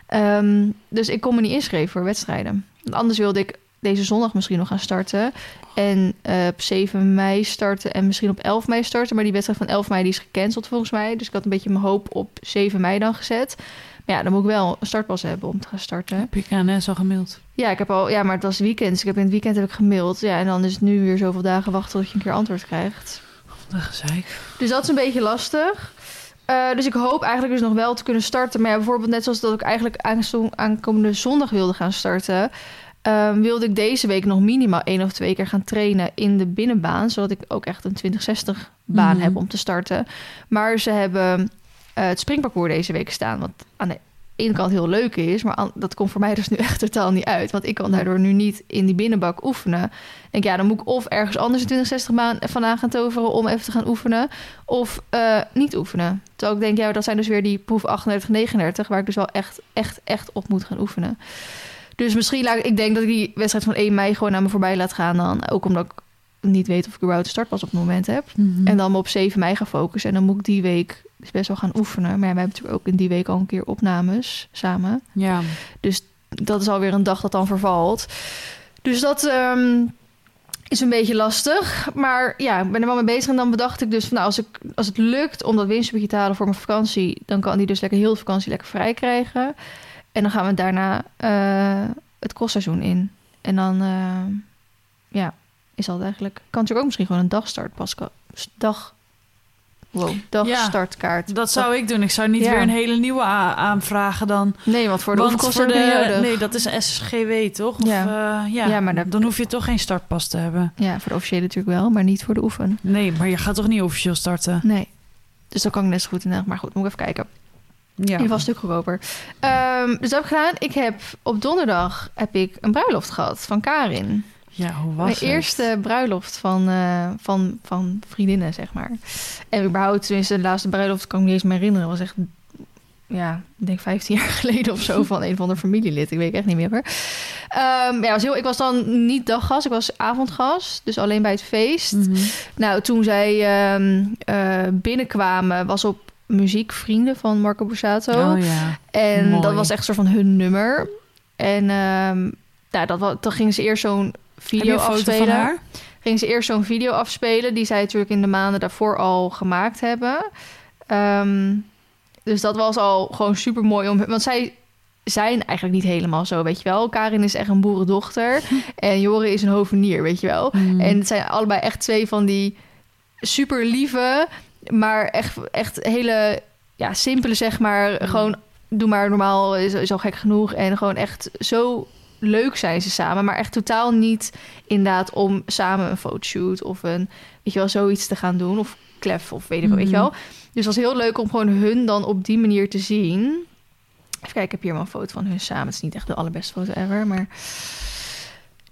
Ehm, dus ik kon me niet inschrijven voor wedstrijden. Want anders wilde ik deze zondag misschien nog gaan starten. En eh, op 7 mei starten en misschien op 11 mei starten. Maar die wedstrijd van 11 mei die is gecanceld volgens mij. Dus ik had een beetje mijn hoop op 7 mei dan gezet. Maar ja, dan moet ik wel een startpas hebben om te gaan starten. Heb je KNS al gemaild? Ja, ik heb al, ja, maar het was weekend. Dus ik heb in het weekend heb ik gemaild. Ja, en dan is het nu weer zoveel dagen wachten tot je een keer antwoord krijgt. Wat gezeik. Dus dat is een beetje lastig. Eh, dus ik hoop eigenlijk dus nog wel te kunnen starten. Maar ja, bijvoorbeeld net zoals dat ik eigenlijk aankomende zondag wilde gaan starten... ehm, wilde ik deze week nog minimaal één of twee keer gaan trainen in de binnenbaan. Zodat ik ook echt een 2060 baan Mhm. heb om te starten. Maar ze hebben eh, het springparcours deze week staan. Wat aan de ene kant heel leuk is. Maar aan- dat komt voor mij dus nu echt totaal niet uit. Want ik kan daardoor nu niet in die binnenbak oefenen. Denk, ja, dan moet ik of ergens anders een 2060 baan vandaan gaan toveren om even te gaan oefenen. Of eh, niet oefenen. Terwijl ik denk, ja, dat zijn dus weer die proef 38, 39, waar ik dus wel echt, echt, echt op moet gaan oefenen. Dus misschien laat ik, denk dat ik die wedstrijd van 1 mei gewoon aan me voorbij laat gaan dan. Ook omdat ik niet weet of ik überhaupt een startpas op het moment heb. Mhm. En dan me op 7 mei gaan focussen. En dan moet ik die week dus best wel gaan oefenen. Maar ja, wij hebben natuurlijk ook in die week al een keer opnames samen. Ja. Dat is alweer een dag dat dan vervalt. Dus dat ehm, is een beetje lastig. Maar ja, ik ben er wel mee bezig. En dan bedacht ik dus van nou, als, ik, als het lukt om dat winstje te halen voor mijn vakantie, dan kan die dus lekker heel de vakantie lekker vrij krijgen. En dan gaan we daarna eh, het crossseizoen in. En dan eh, ja, is dat eigenlijk. Kan natuurlijk ook misschien gewoon een dagstart pas dag. Wow, dagstartkaart. Dat zou ik doen. Ik zou niet Ja. weer een hele nieuwe aanvragen dan. Nee, want voor de Want voor de. Nee, dat is SGW, toch? Of, Ja. eh, ja. Ja, maar daar- dan hoef je toch geen startpas te hebben. Ja, voor de officiële natuurlijk wel, maar niet voor de oefen. Nee, maar je gaat toch niet officieel starten? Nee. Dus dan kan ik net zo goed in. Maar goed, moet ik even kijken. Ja. In ieder geval een stuk goedkoper. Ehm, dus dat heb ik gedaan. Ik heb op donderdag heb ik een bruiloft gehad van Karin. Ja, hoe was Mijn het? eerste bruiloft van, eh, van, van vriendinnen, zeg maar. En überhaupt, tenminste, de laatste bruiloft kan ik me niet eens meer herinneren. was echt, ja, ik denk 15 jaar geleden of zo van een of ander familielid. Ik weet echt niet meer. hoor. Ehm, ja, was heel, ik was dan niet daggast, ik was avondgast. Dus alleen bij het feest. Mhm. Nou, toen zij ehm, eh, binnenkwamen, was op muziek Vrienden van Marco Borsato. Oh ja. en mooi. dat was echt een soort van hun nummer. En ehm nou, dat, dan gingen ze eerst zo'n video afspelen. van haar? Gingen ze eerst zo'n video afspelen, die zij natuurlijk in de maanden daarvoor al gemaakt hebben. Ehm, dus dat was al gewoon super mooi om. Want zij zijn eigenlijk niet helemaal zo, weet je wel. Karin is echt een boerendochter en Joren is een hovenier, weet je wel. Mhm. En het zijn allebei echt twee van die super lieve, maar echt, echt hele ja, simpele, zeg maar. Mm. Gewoon doe maar normaal, is, is al gek genoeg. En gewoon echt zo leuk zijn ze samen, maar echt totaal niet inderdaad om samen een fotoshoot of een, weet je wel, zoiets te gaan doen. Of klef of weet ik wel, weet je Mhm. wel. Dus het was heel leuk om gewoon hun dan op die manier te zien. Even kijken, ik heb hier wel een foto van hun samen. Het is niet echt de allerbeste foto ever, maar...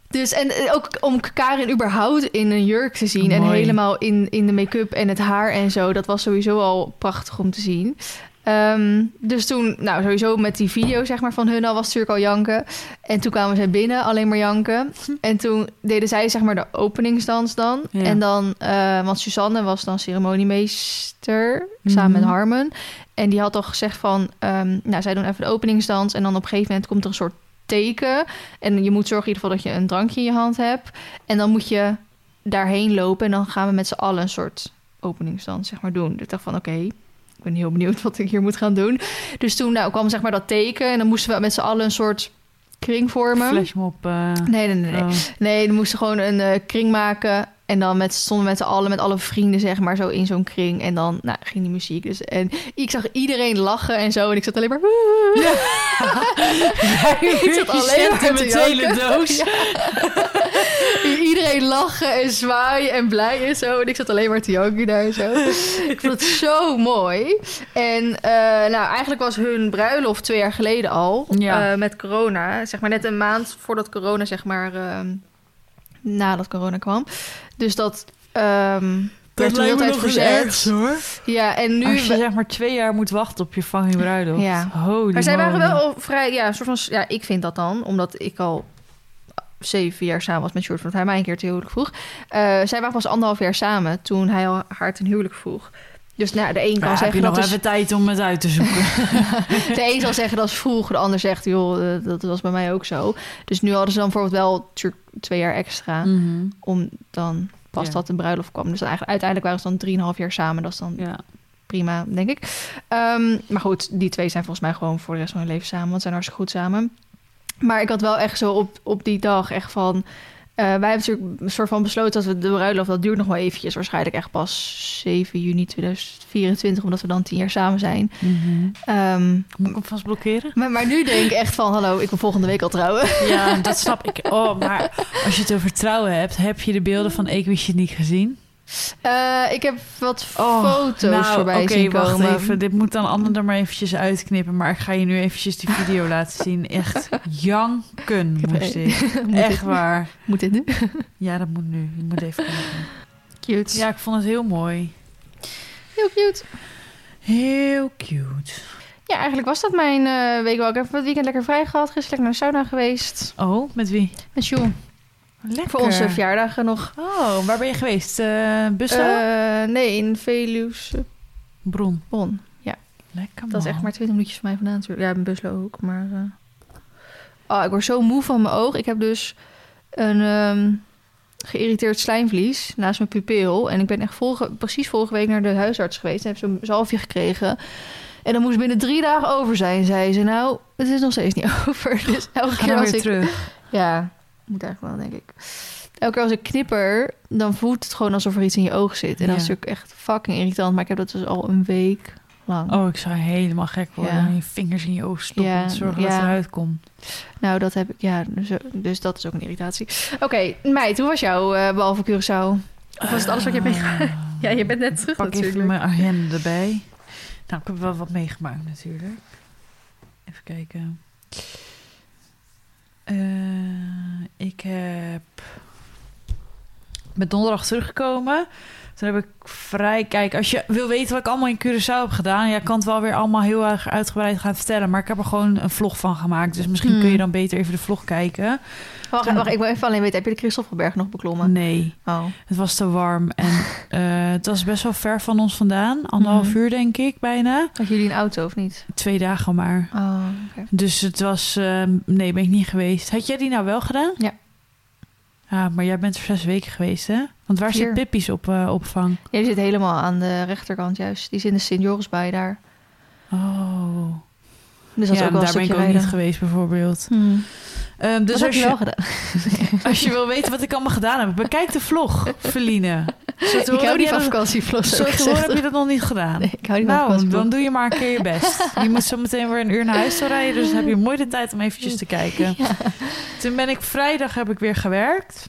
Dus en eh, ook om Karin überhaupt in een jurk te zien... en helemaal in, in de make-up en het haar en zo... dat was sowieso al prachtig om te zien. Ehm, dus toen, nou sowieso met die video zeg maar van hun al was natuurlijk al janken. En toen kwamen zij binnen, alleen maar janken. En toen deden zij zeg maar de openingsdans dan. Ja. En dan, eh, want Suzanne was dan ceremoniemeester samen Mhm. met Harmon. En die had al gezegd van, ehm, nou zij doen even de openingsdans. En dan op een gegeven moment komt er een soort teken. En je moet zorgen in ieder geval dat je een drankje in je hand hebt. En dan moet je daarheen lopen. En dan gaan we met z'n allen een soort openingsdans zeg maar doen. Dus ik dacht van oké, ik ben heel benieuwd wat ik hier moet gaan doen. Dus toen nou, kwam zeg maar dat teken. En dan moesten we met z'n allen een soort kring vormen. Flashmob. eh Nee, nee, nee. nee. oh. Nee, we moesten gewoon een eh, kring maken. En dan met, stonden we met z'n allen, met alle vrienden, zeg maar, zo in zo'n kring. En dan nou, ging die muziek. Dus, en ik zag iedereen lachen en zo. En ik zat alleen maar... ik zat alleen maar met de hele doos. Iedereen lachen en zwaaien en blij en zo. En ik zat alleen maar te janken daar en zo. ik vond het zo mooi. En eh, nou, eigenlijk was hun bruiloft twee jaar geleden al. Ja. eh, met corona. Zeg maar net een maand voordat corona, zeg maar... ehm, nadat corona kwam. Dus dat... ehm werd toen heel de tijd verzet. hoor. Ja, en nu... Als je zeg maar twee jaar moet wachten op je fucking bruiloft. Ja. Holy Maar zij waren wel vrij, ja, soort van, ja, ik vind dat dan, omdat ik al zeven jaar samen was met Short, want hij mij een keer te huwelijk vroeg. Eh, zij waren pas anderhalf jaar samen toen hij al haar ten huwelijk vroeg. Dus nou, de een kan Ja, heb je zeggen nog dat is, even tijd om het uit te zoeken. de een zal zeggen dat is vroeg, de ander zegt joh, eh, dat was bij mij ook zo. Dus nu hadden ze dan bijvoorbeeld wel natuurlijk twee jaar extra Mhm. om dan pas Ja. dat de bruiloft kwam. Dus eigenlijk, uiteindelijk waren ze dan drieënhalf jaar samen. Dat is dan Ja. prima, denk ik. Ehm, maar goed, die twee zijn volgens mij gewoon voor de rest van hun leven samen. Want ze zijn hartstikke goed samen. Maar ik had wel echt zo op, op die dag echt van... eh, wij hebben natuurlijk een soort van besloten dat we de bruiloft... dat duurt nog wel eventjes. Waarschijnlijk echt pas 7 juni 2024... omdat we dan tien jaar samen zijn. Mhm. Ehm, Moet ik hem vast blokkeren? maar, maar nu denk ik echt van... hallo, ik wil volgende week al trouwen. Ja, dat snap ik. Oh, maar als je het over trouwen hebt, heb je de beelden van Ik wist je niet gezien? Eh, ik heb wat Oh, foto's nou, voorbij oké, zien wacht komen. even. Dit moet dan Anne er maar eventjes uitknippen. Maar ik ga je nu eventjes die video laten zien. Echt janken moest ik. Moet Echt dit- waar. Moet dit nu? Ja, dat moet nu. Je moet even kijken. Cute. Ja, ik vond het heel mooi. Heel cute. Heel cute. Ja, eigenlijk was dat mijn eh, week wel. Ik heb het weekend lekker vrij gehad. Gisteren lekker naar de sauna geweest. Oh, met wie? Met Sjoel. Lekker. Voor onze verjaardagen nog. Oh, waar ben je geweest? Uh, Bussel? Eh, nee, in Veluwe Bron. Bon. Ja, Lekker dat is echt man. maar 20 minuutjes van mij vandaan natuurlijk. Ja, in Buslo ook, maar... eh. Oh, ik word zo moe van mijn oog. Ik heb dus een ehm, geïrriteerd slijmvlies naast mijn pupil. En ik ben echt vorige, precies vorige week naar de huisarts geweest. En heb zo'n zalfje gekregen. En dan moest binnen drie dagen over zijn, zei ze. Nou, het is nog steeds niet over. Dus elke keer als weer ik... terug. Ja, moet eigenlijk wel, denk ik. Elke keer als ik knipper, dan voelt het gewoon alsof er iets in je oog zit. En dat is natuurlijk echt fucking irritant. Maar ik heb dat dus al een week lang. Oh, ik zou helemaal gek worden. Ja. Je vingers in je oog stoppen. Ja, zorgen dat het eruit komt. Nou, dat heb ik, ja. Dus, dus dat is ook een irritatie. Oké, meid, hoe was jouw eh, behalve Curaçao? Of was het alles wat je hebt meegemaakt? Ja, je bent net terug Pak even natuurlijk. mijn agenda erbij. Nou, ik heb wel wat meegemaakt natuurlijk. Even kijken. Eh, ik heb... ben donderdag teruggekomen. Toen heb ik vrij... Kijk, als je wil weten wat ik allemaal in Curaçao heb gedaan... Ja, ik kan het wel weer allemaal heel erg uitgebreid gaan vertellen. Maar ik heb er gewoon een vlog van gemaakt. Dus misschien Hmm. kun je dan beter even de vlog kijken. Wacht, wacht, ik wil even alleen weten. Heb je de Christoffelberg nog beklommen? Nee. Oh. Het was te warm en eh, het was best wel ver van ons vandaan. Anderhalf Mhm. uur denk ik, bijna. Had jullie een auto of niet? Twee dagen maar. Oh. Dus het was... eh, nee, ben ik niet geweest. Had jij die nou wel gedaan? Ja. Ah, maar jij bent er zes weken geweest, hè? Want waar Vier. zit Pippi's op eh, opvang? Ja, die zit helemaal aan de rechterkant juist. Die zit in de Sint-Jorisbaai daar. Oh. Dus dat is ja, ook wel daar ben ik ook rijden. niet geweest, bijvoorbeeld. Hmm. Ehm, dus heb als je je, wel gedaan. als je wil weten wat ik allemaal gedaan heb, bekijk de vlog. Zo te Ik hou niet je van vakantievlogs. Zo te horen heb je dat nog niet gedaan. Nee, ik hou niet Nou, dan doe je maar een keer je best. Je moet zo meteen weer een uur naar huis toe rijden, dus dan heb je mooi de tijd om eventjes te kijken. Toen ben ik vrijdag heb ik weer gewerkt.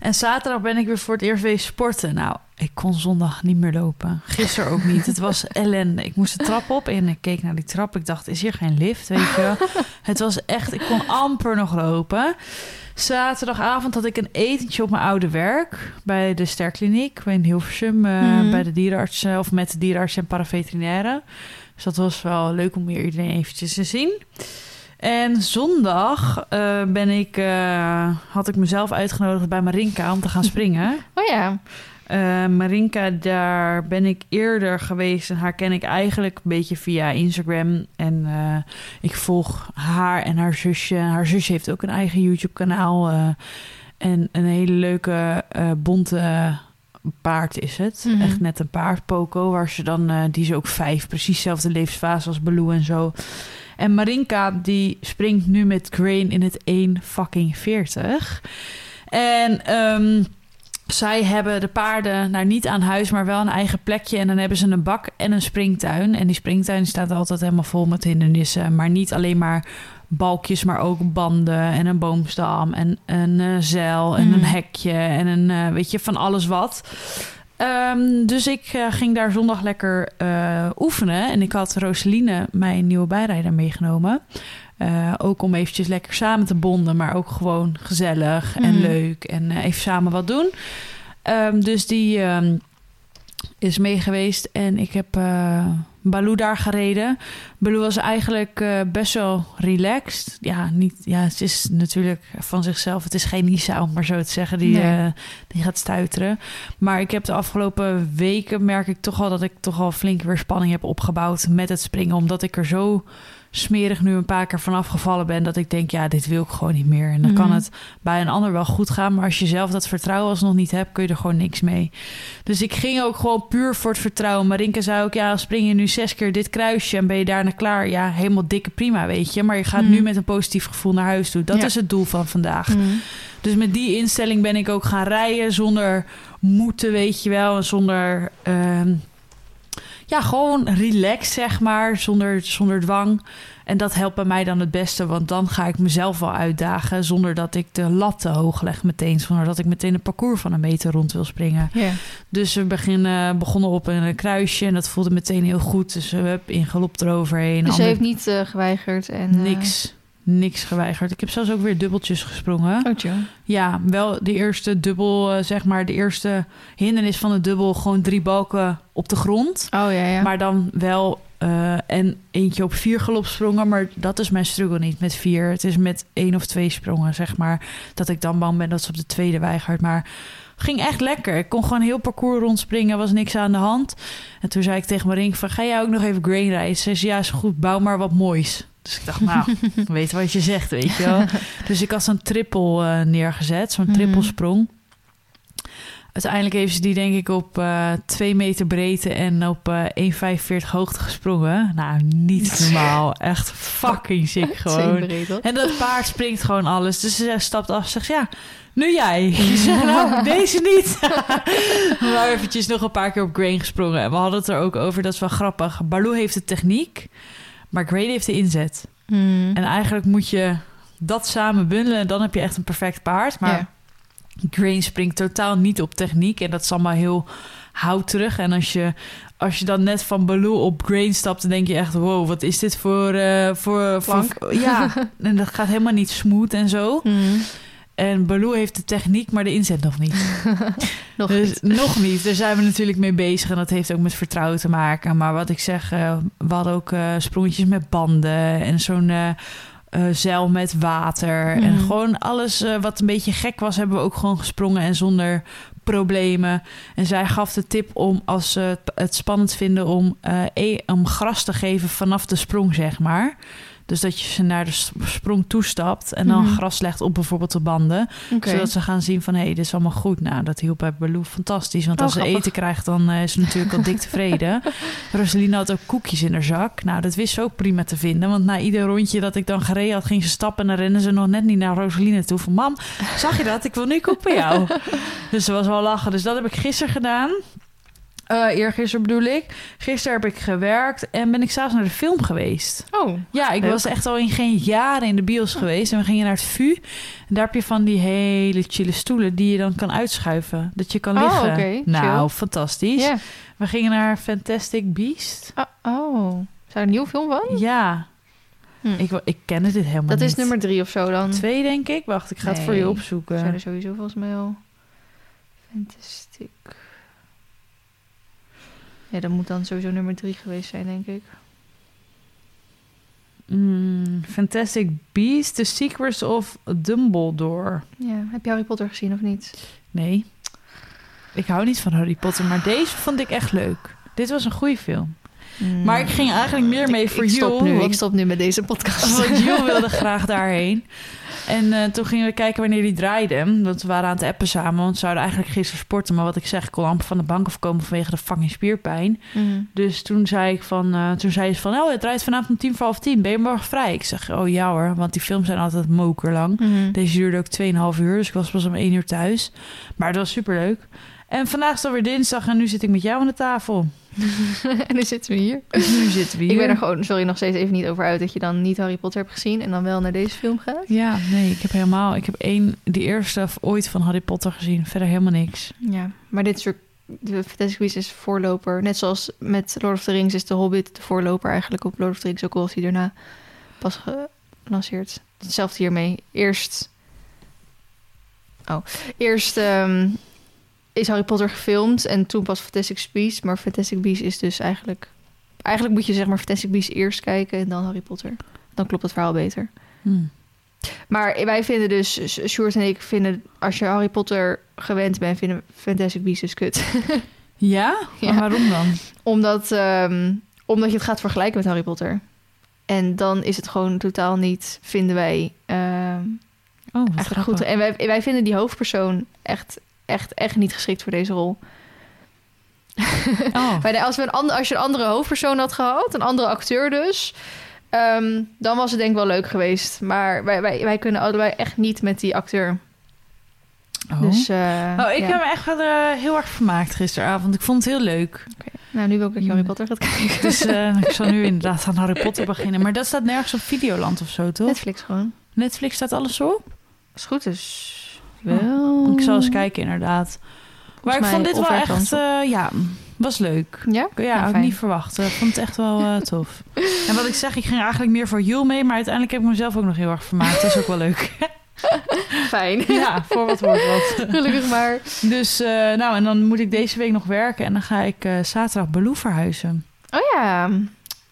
En zaterdag ben ik weer voor het eerst weer sporten. Nou, ik kon zondag niet meer lopen. Gisteren ook niet. Het was ellende. Ik moest de trap op en ik keek naar die trap. Ik dacht, is hier geen lift, weet je wel? Het was echt, ik kon amper nog lopen. Zaterdagavond had ik een etentje op mijn oude werk bij de Sterkliniek in Hilversum. Mhm. Bij de dierenarts, of met de dierenarts en paraveterinaire. Dus dat was wel leuk om weer iedereen eventjes te zien. En zondag eh, ben ik, eh, had ik mezelf uitgenodigd bij Marinka om te gaan springen. Oh ja. Eh, Marinka, daar ben ik eerder geweest en haar ken ik eigenlijk een beetje via Instagram. En eh, ik volg haar en haar zusje. Haar zusje heeft ook een eigen YouTube-kanaal. eh, en een hele leuke bonte paard is het. Mhm. Echt net een paard, Poco, waar ze dan, die is ook vijf, precies dezelfde levensfase als Baloo en zo. En Marinka, die springt nu met Grain in het 1 fucking 40. En ehm, zij hebben de paarden nou niet aan huis, maar wel een eigen plekje. En dan hebben ze een bak en een springtuin. En die springtuin staat altijd helemaal vol met hindernissen. Maar niet alleen maar balkjes, maar ook banden en een boomstam en een eh, zeil en een hekje en een, eh, weet je, van alles wat. Ehm, dus ik eh, ging daar zondag lekker oefenen. En ik had Roseline, mijn nieuwe bijrijder, meegenomen. Eh, ook om eventjes lekker samen te bonden, maar ook gewoon gezellig en Mhm. leuk. En eh, even samen wat doen. Ehm, dus die, ehm, is mee geweest. En ik heb eh Baloo daar gereden. Baloo was eigenlijk best wel relaxed. Ja, niet, ja, het is natuurlijk van zichzelf. Het is geen Nisa, om maar zo te zeggen, die, Nee. die gaat stuiteren. Maar ik heb de afgelopen weken, merk ik toch al... dat ik toch al flink weer spanning heb opgebouwd met het springen. Omdat ik er zo smerig nu een paar keer vanaf gevallen ben... dat ik denk, ja, dit wil ik gewoon niet meer. En dan kan Mhm. het bij een ander wel goed gaan... maar als je zelf dat vertrouwen alsnog niet hebt... kun je er gewoon niks mee. Dus ik ging ook gewoon puur voor het vertrouwen. Marinka zei ook, ja, spring je nu zes keer dit kruisje... en ben je daarna klaar? Ja, helemaal dikke prima, weet je. Maar je gaat Mhm. nu met een positief gevoel naar huis toe. Dat Ja. is het doel van vandaag. Mm. Dus met die instelling ben ik ook gaan rijden zonder moeten, weet je wel. En zonder, ehm, ja, gewoon relaxed, zeg maar, zonder, zonder dwang. En dat helpt bij mij dan het beste, want dan ga ik mezelf wel uitdagen... zonder dat ik de lat te hoog leg meteen. Zonder dat ik meteen een parcours van een meter rond wil springen. Dus we beginnen, begonnen op een kruisje en dat voelde meteen heel goed. Dus we hebben in galop eroverheen. Dus ze heeft niet eh, geweigerd en... eh, niks, niks geweigerd. Ik heb zelfs ook weer dubbeltjes gesprongen. Oh. Ja, wel de eerste dubbel, eh, zeg maar, de eerste hindernis van de dubbel, gewoon drie balken op de grond. Oh, ja, ja. Maar dan wel eh, en eentje op vier galopsprongen. Maar dat is mijn struggle niet met vier. Het is met één of twee sprongen, zeg maar. Dat ik dan bang ben dat ze op de tweede weigert. Maar ging echt lekker. Ik kon gewoon heel parcours rondspringen, was niks aan de hand. En toen zei ik tegen mijn ring van, ga jij ook nog even grain rijden? Ze zei, ja, is goed, bouw maar wat moois. Dus ik dacht, nou, weet wat je zegt, weet je wel. Dus ik had zo'n triple eh, neergezet, zo'n Mhm. trippelsprong. Uiteindelijk heeft ze die denk ik op eh 2 meter breedte en op eh 1,45 hoogte gesprongen. Nou, niet normaal. Echt fucking sick gewoon. En dat paard springt gewoon alles. Dus ze stapt af en zegt, ja, nu jij. Zeg, nou, deze niet. we waren eventjes nog een paar keer op Grain gesprongen. En we hadden het er ook over, dat is wel grappig. Baloo heeft de techniek, maar Grain heeft de inzet. Mm. En eigenlijk moet je dat samen bundelen en dan heb je echt een perfect paard. Maar Ja. Grain springt totaal niet op techniek en dat is allemaal heel houterig. En als je, als je dan net van Baloo op Grain stapt, dan denk je echt: wow, wat is dit voor. eh voor, ja, en dat gaat helemaal niet smooth en zo. Mm. En Baloo heeft de techniek, maar de inzet nog niet. Nog dus niet. nog niet. Daar zijn we natuurlijk mee bezig. En dat heeft ook met vertrouwen te maken. Maar wat ik zeg, eh, we hadden ook eh, sprongetjes met banden en zo'n eh, zeil met water. En Mhm. gewoon alles eh, wat een beetje gek was, hebben we ook gewoon gesprongen en zonder problemen. En zij gaf de tip om, als ze het- spannend vinden, om, eh, e- om gras te geven vanaf de sprong, zeg maar. Dus dat je ze naar de sprong toestapt en dan Mhm. gras legt op bijvoorbeeld de banden. Zodat ze gaan zien van, hé, hey, dit is allemaal goed. Nou, dat hielp bij Baloo fantastisch. Want Oh, als ze eten krijgt, dan eh, is ze natuurlijk al dik tevreden. Rosaline had ook koekjes in haar zak. Nou, dat wist ze ook prima te vinden. Want na ieder rondje dat ik dan gereden had, ging ze stappen... en dan rennen ze nog net niet naar Rosaline toe. Van, mam, zag je dat? Ik wil nu koek bij jou. dus ze was wel lachen. Dus dat heb ik gisteren gedaan. Eh eergisteren bedoel ik. Gisteren heb ik gewerkt en ben ik s'avonds naar de film geweest. Oh, Ja, ik Leuk. was echt al in geen jaren in de bios geweest. En we gingen naar het VU. En daar heb je van die hele chille stoelen die je dan kan uitschuiven. Dat je kan Oh, liggen. oké, Nou, chill. fantastisch. We gingen naar Fantastic Beast. Oh, oh. Is daar een nieuw film van? Ja, Hm. ik, ik kende dit helemaal Dat niet. is nummer drie of zo dan. twee, denk ik. Wacht, ik ga het voor je opzoeken. Zijn er sowieso volgens mij al. Fantastic. Ja, dat moet dan sowieso nummer drie geweest zijn, denk ik. Mm, Fantastic Beast, The Secrets of Dumbledore. Ja, heb je Harry Potter gezien of niet? Nee, ik hou niet van Harry Potter, maar deze vond ik echt leuk. Dit was een goede film. Maar ik ging eigenlijk meer mee ik, voor ik stop Jules, nu. want- Ik stop nu met deze podcast. Want Jules wilde graag daarheen. En eh, toen gingen we kijken wanneer die draaide. Want we waren aan het appen samen. Want we zouden eigenlijk gisteren sporten. Maar wat ik zeg, ik kon amper van de bank afkomen vanwege de fucking spierpijn. Mhm. Dus toen zei ik van, eh, toen zei ze van, oh, het draait vanavond om tien voor half tien. Ben je morgen vrij? Ik zeg, oh ja hoor, want die films zijn altijd mokerlang. Mhm. Deze duurde ook 2,5 uur, dus ik was pas om 1 uur thuis. Maar het was superleuk. En vandaag is alweer dinsdag en nu zit ik met jou aan de tafel. en nu zitten we hier. Nu zitten we hier. Ik ben er gewoon, sorry, nog steeds even niet over uit dat je dan niet Harry Potter hebt gezien en dan wel naar deze film gaat. Ja, nee, ik heb helemaal... Ik heb één, die eerste ooit van Harry Potter gezien. Verder helemaal niks. Ja, maar dit soort de Fantastic Beasts is voorloper. Net zoals met Lord of the Rings is de Hobbit de voorloper eigenlijk op Lord of the Rings, ook al is hij daarna pas gelanceerd. Hetzelfde hiermee. Eerst... Oh, eerst... ehm, is Harry Potter gefilmd en toen pas Fantastic Beasts. Maar Fantastic Beasts is dus eigenlijk... Eigenlijk moet je zeg maar Fantastic Beasts eerst kijken en dan Harry Potter. Dan klopt het verhaal beter. Hmm. Maar wij vinden dus, Sjoerd en ik vinden... als je Harry Potter gewend bent, vinden Fantastic Beasts dus kut. Ja? Ja. Maar waarom dan? omdat, ehm, omdat je het gaat vergelijken met Harry Potter. En dan is het gewoon totaal niet, vinden wij... ehm, Oh, eigenlijk goed. En wij, wij vinden die hoofdpersoon echt, echt, echt niet geschikt voor deze rol. Oh. Wij- Als, we een ander, als je een andere hoofdpersoon had gehad, een andere acteur dus, ehm, dan was het denk ik wel leuk geweest. Maar wij, wij, wij kunnen allebei echt niet met die acteur. Oh. Dus, eh, oh, ik ja. heb me echt wel eh, heel erg vermaakt gisteravond. Ik vond het heel leuk. Nou, nu wil ik dat je Harry Mm. Potter gaat kijken. Dus eh, ik zal nu inderdaad aan Harry Potter beginnen. Maar dat staat nergens op Videoland of zo, toch? Netflix gewoon. Netflix staat alles op? Als het goed is. Wel. Ik zal eens kijken, inderdaad. Maar ik vond dit wel echt, eh, ja, was leuk. Ja? Ja, had ik niet verwacht. Ik vond het echt wel eh, tof. En wat ik zeg, ik ging eigenlijk meer voor Jul mee, maar uiteindelijk heb ik mezelf ook nog heel erg vermaakt. Dat is ook wel leuk. Fijn. ja, voor wat wordt wat. Gelukkig maar. Dus, eh, nou, en dan moet ik deze week nog werken en dan ga ik zaterdag Beloe verhuizen. Oh ja.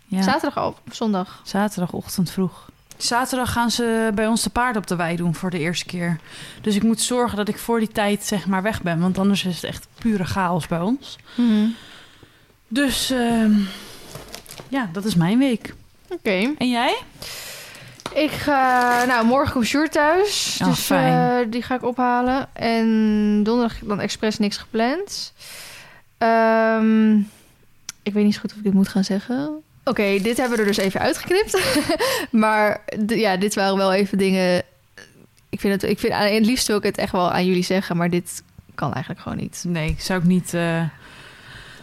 Ja, Zaterdag of zondag. zaterdagochtend vroeg. Zaterdag gaan ze bij ons de paard op de wei doen voor de eerste keer. Dus ik moet zorgen dat ik voor die tijd zeg maar weg ben, want anders is het echt pure chaos bij ons. Mhm. Dus ehm, ja, dat is mijn week. Oké. En jij? Ik ga... Nou, morgen komt Sjoerd thuis. Oh, dus fijn. eh, die ga ik ophalen. En donderdag dan expres niks gepland. Ehm, ik weet niet zo goed of ik dit moet gaan zeggen. Oké, dit hebben we er dus even uitgeknipt. maar ja, dit waren wel even dingen... Ik vind het, ik vind, aan- het liefst wil ik het echt wel aan jullie zeggen, maar dit kan eigenlijk gewoon niet. Nee, zou ik niet. eh,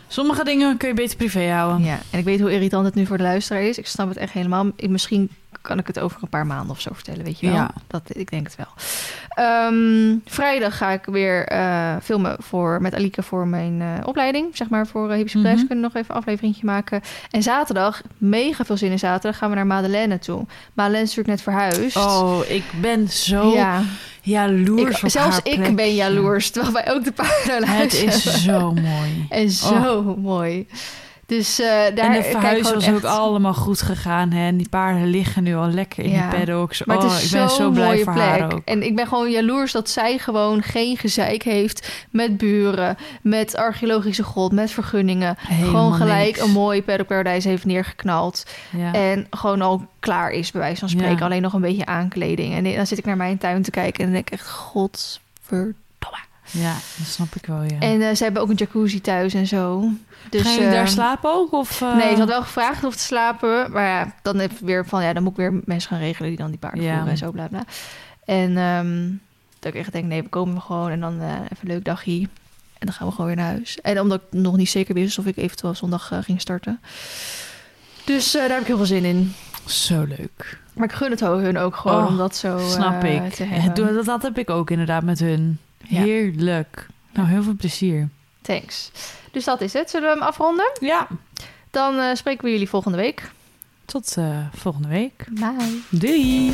Sommige dingen kun je beter privé houden. Ja, en ik weet hoe irritant het nu voor de luisteraar is. Ik snap het echt helemaal. Ik, misschien kan ik het over een paar maanden of zo vertellen, weet je wel. Ja. Dat, ik denk het wel. Ehm, vrijdag ga ik weer eh, filmen voor, met Alika voor mijn eh, opleiding. Zeg maar voor uh, Mhm. Kunnen nog even een afleveringje maken. En zaterdag, mega veel zin in zaterdag, gaan we naar Madeleine toe. Madeleine is natuurlijk net verhuisd. Oh, ik ben zo ja. jaloers Ik, op zelfs ik ben jaloers, terwijl wij ook de paarden Het is zo mooi. En zo mooi. Dus eh daar en de gewoon was echt- ook allemaal goed gegaan. Hè? En die paarden liggen nu al lekker in Ja. die paddocks. Maar oh, het is ik ben zo blij voor plek. haar ook. En ik ben gewoon jaloers dat zij gewoon geen gezeik heeft met buren, met archeologische grond, met vergunningen. Helemaal gewoon gelijk niks. een mooi paddock paradise heeft neergeknald. Ja. En gewoon al klaar is, bij wijze van spreken. Ja. Alleen nog een beetje aankleding. En dan zit ik naar mijn tuin te kijken en dan denk ik echt, godverdomme. Ja, dat snap ik wel, ja. En eh, ze hebben ook een jacuzzi thuis en zo. Dus, Gaan jullie daar eh, slapen ook? Of, eh? Nee, ze had wel gevraagd of te slapen. Maar ja, dan heb ik weer van ja, dan moet ik weer mensen gaan regelen die dan die paarden Ja. voeren en zo bla bla. En ehm, dat ik echt denk, nee, we komen gewoon en dan even een leuk dagje. En dan gaan we gewoon weer naar huis. En omdat ik nog niet zeker wist of ik eventueel zondag ging starten. Dus daar heb ik heel veel zin in. Zo leuk. Maar ik gun het hun ook gewoon Oh, om dat zo Snap ik. te hebben. dat, dat heb ik ook inderdaad met hun. Heerlijk. Nou, heel veel plezier. Thanks. Dus dat is het. Zullen we hem afronden? Ja. Dan eh, spreken we jullie volgende week. Tot eh, volgende week. Bye. Doei!